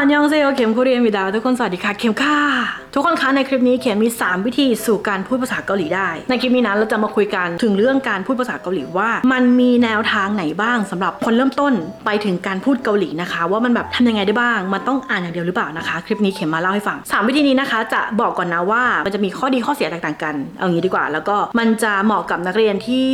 อันยองเซโอเข็มคุเรียนวิดาทุกคนสวัสดีค่ะเข็มค่ะ ทุกคนคะในคลิปนี้เข็มมี 3 วิธีสู่การพูดภาษาเกาหลีได้ ในคลิปนี้นะเราจะมาคุยกันถึงเรื่องการพูดภาษาเกาหลีว่า มันมีแนวทางไหนบ้างสำหรับคนเริ่มต้นไปถึงการพูดเกาหลีนะคะ ว่ามันแบบทำยังไงได้บ้าง มันต้องอ่านอย่างเดียวหรือเปล่านะคะ คลิปนี้เข็มมาเล่าให้ฟัง 3 วิธีนี้นะคะ จะบอกก่อนนะว่ามันจะมีข้อดีข้อเสียแตกต่างกัน เอางี้ดีกว่า แล้วก็มันจะเหมาะกับนักเรียนที่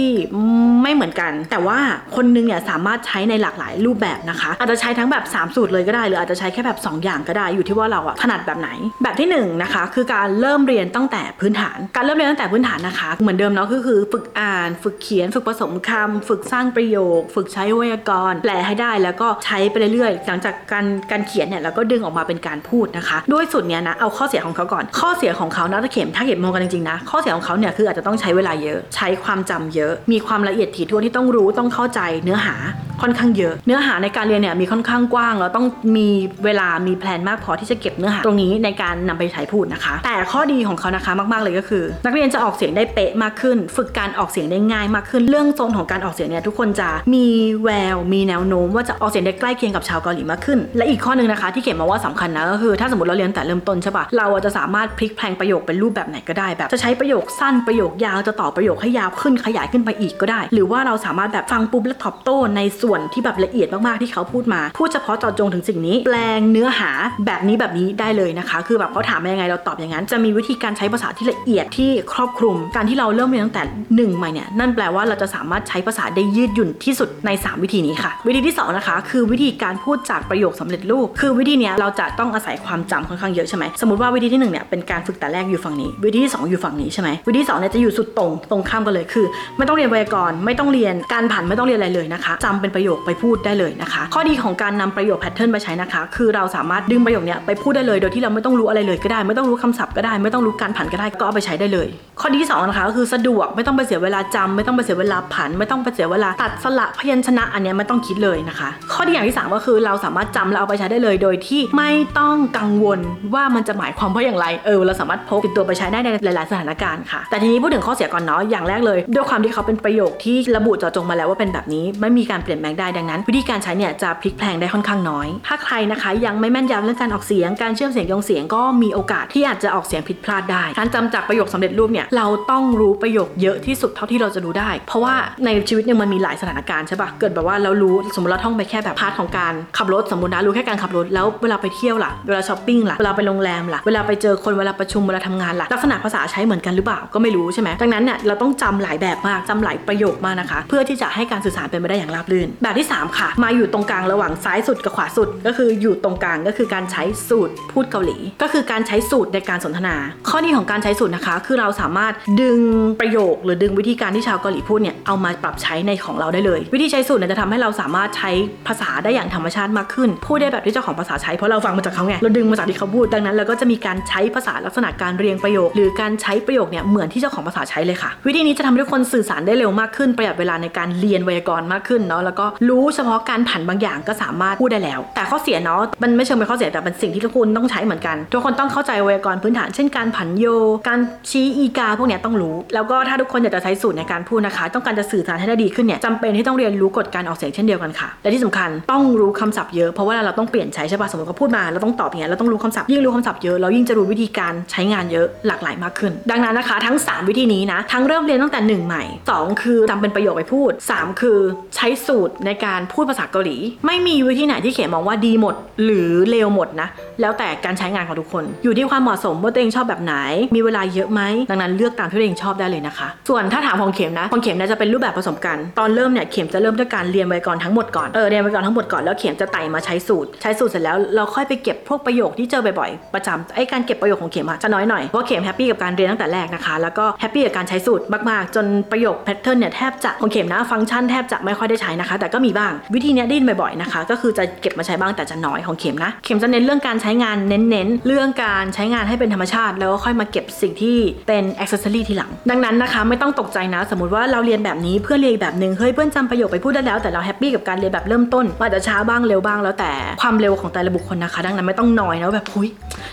ไม่เหมือนกัน แต่ว่าคนนึงเนี่ยสามารถใช้ในหลากหลายรูปแบบนะคะ อาจจะใช้ทั้งแบบ 3 สูตรเลยก็ได้หรืออาจจะใช้แค่แบบ2อย่างก็ได้อยู่ที่ว่าเราอะถนัดแบบไหน แบบที่1นงนะคะคือการเริ่มเรียนตั้งแต่พื้นฐาน การเริ่มเรียนตั้งแต่พื้นฐานนะคะ เหมือนเดิมเนาะก็คือฝึกอ่าน ฝึกเขียน ฝึกผสมคำฝึกสร้างประโยค ฝึกใช้ไวยากรณ์แปลให้ได้แล้วก็ใช้ไปเรื่อยๆ หลังจากการการเขียนเนี่ยเราก็ดึงออกมาเป็นการพูดนะคะ ด้วยสูตรเนี้ยนะเอาข้อเสียของเขาก่อน ข้อเสียของเขานะถ้าเข็มถ้าเข็มมองกันจริงๆนะข้อเสียของเขาเนี่ยคืออาจจะต้องใช้เวลาเยอะ ใช้ความจำเยอะ มีความละเอียดถี่ถ้วนที่ต้องรู้ต้องเข้าใจเนื้อหา ค่อนข้างเยอะ เนื้อหาในการเรียนเนี่ยมีค่อนข้างกว้างแล้วต้องมีเวลามีแผนมากพอที่จะเก็บเนื้อหาตรงนี้ในการนำไปใช้พูดนะคะ แต่ข้อดีของเขานะคะมาก ๆ เลยก็คือ นักเรียนจะออกเสียงได้เป๊ะมากขึ้น ฝึกการออกเสียงได้ง่ายมากขึ้น เรื่องโซนของการออกเสียงเนี่ยทุกคนจะมีแวว มีแนวโน้มว่าจะออกเสียงได้ใกล้เคียงกับชาวเกาหลีมากขึ้น และอีกข้อหนึงนะคะที่เขียนมาว่าสำคัญนะก็คือ ถ้าสมมติเราเรียนแต่เริ่มต้นใช่ปะเราจะสามารถพลิกแพลงประโยคเป็นรูปแบบไหนก็ได้แบบ จะใช้ประโยคสั้นประโยคยาวจะต่อประโยคให้ยาวขึ้นขยายขึ้นไปอีกก็ได้ หรือว่าเราสามารถแบบฟังปุ๊บแล้วตอบโต้ในส่วนที่แบบละเอียดมากๆที่เขาพูดมา พูดเฉพาะเจาะจงถึงสิ่งนี้ แปลงเนื้อหาแบบนี้แบบนี้ได้เลยนะคะ คือแบบเขาถามมายังไงเราตอบอย่างนั้น จะมีวิธีการใช้ภาษาที่ละเอียดที่ครอบคลุม การที่เราเริ่มเรียนตั้งแต่หนึ่งใหม่เนี่ยนั่นแปลว่าเราจะสามารถใช้ภาษาได้ยืดหยุ่นที่สุดใน 3 วิธีนี้ค่ะ วิธีที่สองนะคะคือวิธีการพูดจากประโยคสำเร็จรูป คือวิธีนี้เราจะต้องอาศัยความจำค่อนข้างเยอะใช่ไหมสมมติว่าวิธีที่หนึ่งเนี่ยเป็นการฝึกแต่แรกอยู่ฝั่งนี้ วิธีที่สองอยู่ฝั่งนี้ใช่ไหมวิธีที่สองเนี่ยจะอยู่สุดตรงตรงข้ามกันเลยคือ ไม่ต้องเรียนไวยากรณ์ไม่ต้องเรียนการผันไม่ต้องเรียนอะไรเลยนะคะจำเป็นประโยคไปพูดได้เลยนะคะ ข้อดีของการนำประโยคแพทเทิร์นมาใช้นะคะ คือเราสามารถดึงประโยคเนี้ยไปพูดได้เลยโดยที่เราไม่ต้องรู้อะไรเลยก็ได้ ไม่ต้องรู้คำศัพท์ก็ได้ไม่ต้องรู้การผันก็ได้ก็เอาไปใช้ได้เลย ข้อดีที่สองนะคะก็คือสะดวกไม่ต้องไปเสียเวลาจำไม่ต้องไปเสียเวลาผัน ไม่ต้องไปเสียเวลาตัดสละพยัญชนะอันเนี้ยไม่ต้องคิดเลยนะคะ ข้อดีอย่างที่สามก็คือเราสามารถจำแล้วเอาไปใช้ได้เลย โดยที่ไม่ต้องกังวลว่ามันจะหมายความว่าอย่างไรเออเราสามารถพกติดตัวไปใช้ได้ในหลายๆสถานการณ์ค่ะ แต่ทีนี้พูดถึงข้อเสียก่อนเนาะอย่างแรกเลย ด้วยความที่เขาเป็นประโยคที่ระบุเจาะจงมาแล้วว่าเป็นแบบนี้ไม่มีการเปลี่ยนแปลงได้ดังนั้น วิธีการใช้เนี่ยจะพลิกแพลงได้ค่อนข้างน้อย ถ้าใครนะคะยังไม่แม่นยำเรื่องการออกเสียงการเชื่อมเสียงยงเสียงก็มีโอกาสที่อาจจะออกเสียงผิดพลาดได้การจำจากประโยคสำเร็จรูปเนี่ยเราต้องรู้ประโยคเยอะที่สุดเท่าที่เราจะรู้ได้ เพราะว่าในชีวิตเนี่ยมันมีหลายสถานการณ์ใช่ปะเกิดแบบว่าเรารู้สมมติเราท่องไปแค่แบบ part ของการขับรถสมมตินะรู้แค่การขับรถแล้วเวลาไปเที่ยวล่ะเวลาช้อปปิ้งล่ะเวลาไปโรงแรมล่ะเวลาไปเจอคนเวลาประชุมเวลาทำงานล่ะลักษณะภาษาใช้เหมือนกันหรือเปล่าก็ไม่รู้ใช่ไหมดังนั้นเนี่ยเราต้องจำหลายแบบมากจำหลายประโยคมากนะคะ เพื่อที่จะให้การสื่อสารเป็นไปได้อย่างราบรื่นแบบที่ 3 ค่ะ มาอยู่ตรงกลางระหว่างซ้ายสุดกับขวาสุด ก็คืออยู่ตรงกลางก็คือการใช้สูตรพูดเกาหลี ก็คือการใช้สูตรในการสนทนา ข้อดีของการใช้สูตรนะคะ คือเราสามารถดึงประโยค หรือดึงวิธีการที่ชาวเกาหลีพูดเนี่ยเอามาปรับใช้ในของเราได้เลย วิธีใช้สูตรเนี่ยจะทำให้เราสามารถใช้ภาษาได้อย่างธรรมชาติมากขึ้น พูดได้แบบที่เจ้าของภาษาใช้เพราะเราฟังมาจากเขาไงเราดึงมาจากที่เขาพูดดังนั้นเราก็จะมีการใช้ภาษาลักษณะการเรียงประโยค หรือการใช้ประโยคเนี่ยเหมือนที่เจ้าของภาษาใช้เลยค่ะ วิธีนี้จะทำให้ทุกคนสื่อสารได้เร็วมากขึ้นประหยัดเวลาในการเรียนไวยากรณ์มากขึ้นเนาะแล้วก็รู้เฉพาะการผันบางอย่างก็สามารถพูดได้แล้ว แต่ข้อเสียเนาะมันไม่เชิงเป็นข้อเสียแต่เป็นสิ่งที่ทุกคนต้องใช้เหมือนกัน ทุกคนต้องเข้าใจไวยากรณ์พื้นฐานเช่นการผันโย การชี้อีกา พวกเนี้ยต้องรู้ แล้วก็ถ้าทุกคนอยากจะใช้สูตรในการพูดนะคะ ต้องการจะสื่อสารให้ได้ดีขึ้นเนี่ยจำเป็นที่ต้องเรียนรู้กฎการออกเสียงเช่นเดียวกันค่ะ และที่สำคัญต้องรู้คำศัพท์เยอะเพราะว่าเราต้องเปลี่ยนใช้ใช่ป่ะสมมติเขาพูดมาเราต้องตอบอย่างเงี้ยเราต้องรู้คำศัพท์ยิ่งรู้คำศัพท์เยอะเรายิ่งจะรู้วิธีการใช้งานเยอะหลากหลายมากขึ้น ดังนั้นนะคะ ทั้ง 3 วิธีนี้นะทั้งเริ่มเรียนตั้งแต่ 1 ใหม่ 2 คือจำเป็นประโยคไปพูด 3 คือใช้สูตรในการพูดภาษาเกาหลี ไม่มีวิธีไหนที่เขียนมองว่าดีหมด หรือเลวหมดนะ แล้วแต่การใช้งานของทุกคน อยู่ที่ความเหมาะสมว่าตัวเองชอบแบบไหน มีเวลาเยอะไหมดังนั้นเลือกตามที่ตัวเองชอบได้เลยนะคะ ส่วนถ้าถามของเข็มนะของเข็มเนี่ยจะเป็นรูปแบบผสมกัน ตอนเริ่มเนี่ยเข็มจะเริ่มด้วยการเรียนไวยากรณ์ทั้งหมดก่อนเออเรียนไวยากรณ์ทั้งหมดก่อนแล้วเข็มจะไต่มาใช้สูตร ใช้สูตรเสร็จแล้วเราค่อยไปเก็บพวกประโยคที่เจอบ่อยๆประจำไอ้การเก็บประโยคของเข็มอะจะน้อยหน่อยเพราะเข็ม happy กับการเรียนตั้งแต่แรกนะคะ แล้วก็ happy กับการใช้สูตรมากๆ จนประโยค pattern เนี่ยแทบจะของเข็มนะฟังก์ชันแทบจะไม่ค่อยได้ใช้นะคะแต่ก็มีบ้าง วิธีเนี้ยได้ยินบ่อยๆนะคะ ก็คือจะเก็บมาใช้บ้างแต่จะน้อยของเข็มนะ เข็มจะเน้นเรื่องการใช้งานเน้นๆ เรื่องการใช้งานให้เป็นธรรมชาติ แล้วก็ค่อยมาเก็บสิ่งที่เป็น accessory ทีหลัง ดังนั้นนะคะ ไม่ต้องตกใจนะ สมมติว่าเราเรียนแบบนี้เพื่อนเรียนแบบหนึ่งเฮ้ยเพื่อนจำประโยคไปพูดได้แล้วแต่เรา happy กับการเรียนแบบเริ่มต้นอาจจะช้าบ้างเร็วบ้างแล้วแต่ความเร็วของแต่ละบุคคลนะคะ ดังนั้นไม่ต้องน้อยนะแบบหุย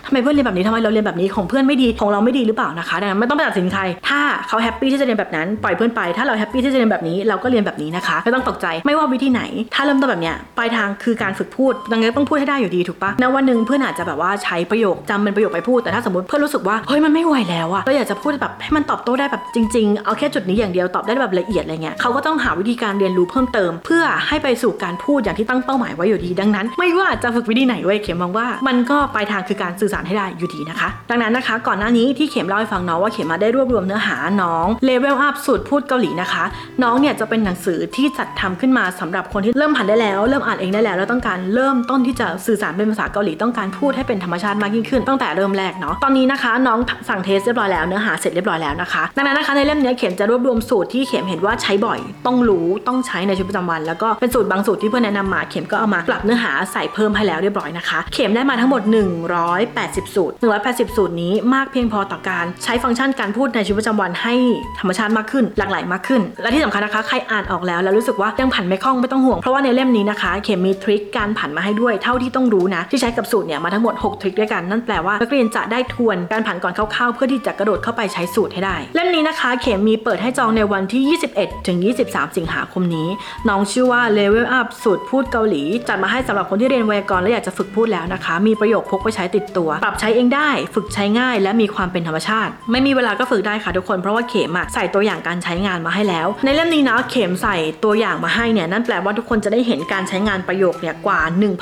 ทำไมเพื่อนเรียนแบบนี้ทำไมเราเรียนแบบนี้ของเพื่อนไม่ดีของเราไม่ดีหรือเปล่านะคะดังนั้นไม่ต้องไปตัดสินใครถ้าเขา happy ที่จะเรียนแบบนั้นปล่อยเพื่อนไปถ้าเรา happy ที่จะเรียนแบบนี้เราก็เรียนแบบนี้นะคะไม่ต้องตกใจไม่ไม่ว่าวิธีไหน ถ้าเริ่มต้นแบบเนี้ยปลายทางคือการฝึกพูดดังนั้นต้องพูดให้ได้อยู่ดีถูกปะณวันหนึ่งเพื่อนอาจจะแบบว่าใช้ประโยคจำเป็นประโยคไปพูดแต่ถ้าสมมติเพื่อนรู้สึกว่าเฮ้ยมันไม่ไหวแล้วอะเราอยากจะพูดแบบให้มันตอบโต้ได้แบบจริงๆ เอาแค่จุดนี้อย่างเดียวตอบได้แบบละเอียดอะไรเงี้ยเขาก็ต้องหาวิธีการเรียนรู้เพิ่มเติม เพื่อให้ไปสู่การพูดอย่างที่ตั้งเป้าหมายไว้อยู่ดี ดังนั้น ไม่ว่าจะฝึกวิธีไหนเว้ยเข็มมองว่ามันก็ปลายทางคือการสื่อสารให้ได้อยู่ดีนะคะ ดังนั้นนะคะ ก่อนหน้านี้ที่เข็มเล่าให้ฟังเนาะว่าเข็มมาได้รวบรวมเนื้อหาน้อง Level Up สูตรพูดเกาหลีนะคะ น้องเนี่ยจะเป็นหนังสือที่จัดทำขึ้นมาสำหรับคนที่เริ่มอ่านได้แล้ว เริ่มอ่านเองได้แล้วแล้วต้องการเริ่มต้นที่จะสื่อสารเป็นภาษาเกาหลีต้องการพูดให้เป็นธรรมชาติมากยิ่งขึ้นตั้งแต่เริ่มแรกเนาะตอนนี้นะคะ น้องสั่ง test เรียบร้อยแล้วเนื้อหาเสร็จเรียบร้อยแล้วนะคะดังนั้นนะคะในเล่มนี้เข็มจะรวบรวมสูตรที่เข็มเห็นว่าใช้บ่อย ต้องรู้ต้องใช้ในชีวิตประจำวัน แล้วก็เป็นสูตรบางสูตรที่เพื่อนแนะนำมาเข็มก็เอามาปรับเนื้อหาใส่เพิ่มให้แล้วเรียบร้อยนะคะ เข็มได้มาทั้งหมด 180 สูตร 180 สูตรนี้มากเพียงพอต่อการใช้ฟังก์ชันการพูดในชีวิตประจำวันให้ธรรมชาติมากขึ้น หลากหลายมากขึ้น และที่สำคัญนะคะใครอ่านออกแล้วแล้วรู้สึกว่ายังผันไม่คล่องไม่ต้องห่วง เพราะว่าในเล่มนี้นะคะ เข็มมีทริคการผันมาให้ด้วยเท่าที่ต้องรู้นะ ที่ใช้กับสูตรเนี่ยมาทั้งหมด 6 ทริคด้วยกันนั่นแปลว่านักเรียนจะได้ทวนการผันก่อนคร่าวๆเพื่อที่จะกระโดดเข้าไปใช้สูตรให้ได้ เล่มนี้นะคะ เข็มมีเปิดให้จองในวันที่ 21 ถึง 23 สิงหาคมนี้ น้องชื่อว่า Level Up สูตรพูดเกาหลี จัดมาให้สำหรับคนที่เรียนไวยากรณ์และอยากจะฝึกพูดแล้วนะคะ มีประโยคพกไปใช้ติดตัว ปรับใช้เองได้ ฝึกใช้ง่าย และมีความเป็นธรรมชาติ ไม่มีเวลาก็ฝึกได้ค่ะทุกคนเพราะว่าเข็มใส่ตัวอย่างการใช้งานมาให้แล้ว ในเล่มนี้นะเข็มใส่ตัวอย่างมาให้เนี่ยนั่นแปลว่าทุกคนจะได้เห็นการใช้งานประโยคเนี่ยกว่า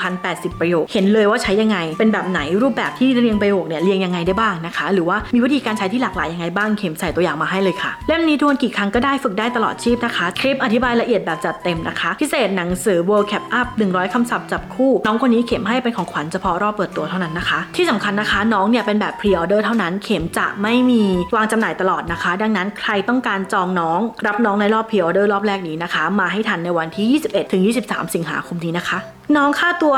1,080 ประโยค เห็นเลยว่าใช้ยังไง เป็นแบบไหนรูปแบบที่เรียงประโยคเนี่ยเรียงยังไงได้บ้างนะคะ หรือว่ามีวิธีการใช้ที่หลากหลายยังไงบ้างเข็มใส่ตัวอย่างมาให้เลยค่ะเล่มนี้ทวนกี่ครั้งก็ได้ฝึกได้ตลอดชีพนะคะ คลิปอธิบายละเอียดแบบจัดเต็มนะคะ พิเศษหนังสือ World Cap Up 100 คำศัพท์จับคู่ น้องคนนี้เข็มให้เป็นของขวัญเฉพาะรอบเปิดตัวเท่านั้นนะคะ ที่สำคัญนะคะ น้องเนี่ยเป็นแบบพรีออเดอร์เท่านั้นเข็มจะไม่มีวางจำหน่ายตลอดนะคะ ดังนั้นใครต้องการจองน้อง รับน้องในรอบพรีออเดอร์รอบแรกนี้นะคะ มาให้ทันในวันที่ 21-23 สิงหาคมนี้นะคะน้องค่าตัว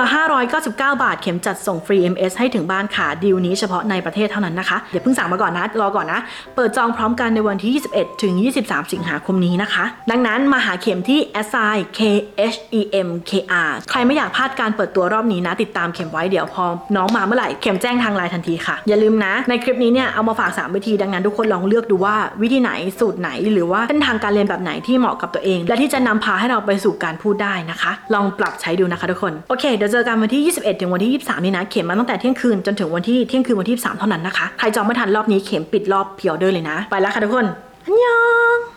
599 บาท เข็มจัดส่งฟรี MS ให้ถึงบ้านค่ะ ดีลนี้เฉพาะในประเทศเท่านั้นนะคะ อย่าเพิ่งสั่งมาก่อนนะ รอก่อนนะ เปิดจองพร้อมกันในวันที่ 21 ถึง 23 สิงหาคมนี้นะคะ ดังนั้นมาหาเข็มที่ s i k h e m k r ใครไม่อยากพลาดการเปิดตัวรอบนี้นะ ติดตามเข็มไว้เดี๋ยวพอ น้องมาเมื่อไหร่ เข็มแจ้งทางไลน์ทันทีค่ะ อย่าลืมนะ ในคลิปนี้เนี่ย เอามาฝาก 3 วิธี ดังนั้นทุกคนลองเลือกดูว่าวิธีไหน สูตรไหน หรือว่าเส้นทางการเรียนแบบไหนที่เหมาะกับตัวเอง และที่จะนำพาให้เราไปสู่การพูดได้นะคะ ลองปรับใช้ดูนะคะทุกคนโอเคเดี๋ยวเจอกันวันที่ 21 ถึงวันที่ 23 นี้นะ เข็มมาตั้งแต่เที่ยงคืนจนถึงวันที่เที่ยงคืนวันที่ 23 เท่านั้นนะคะ ใครจองไม่ทันรอบนี้เข็มปิดรอบพิออเดินเลยนะ ไปแล้วค่ะทุกคนอันยอง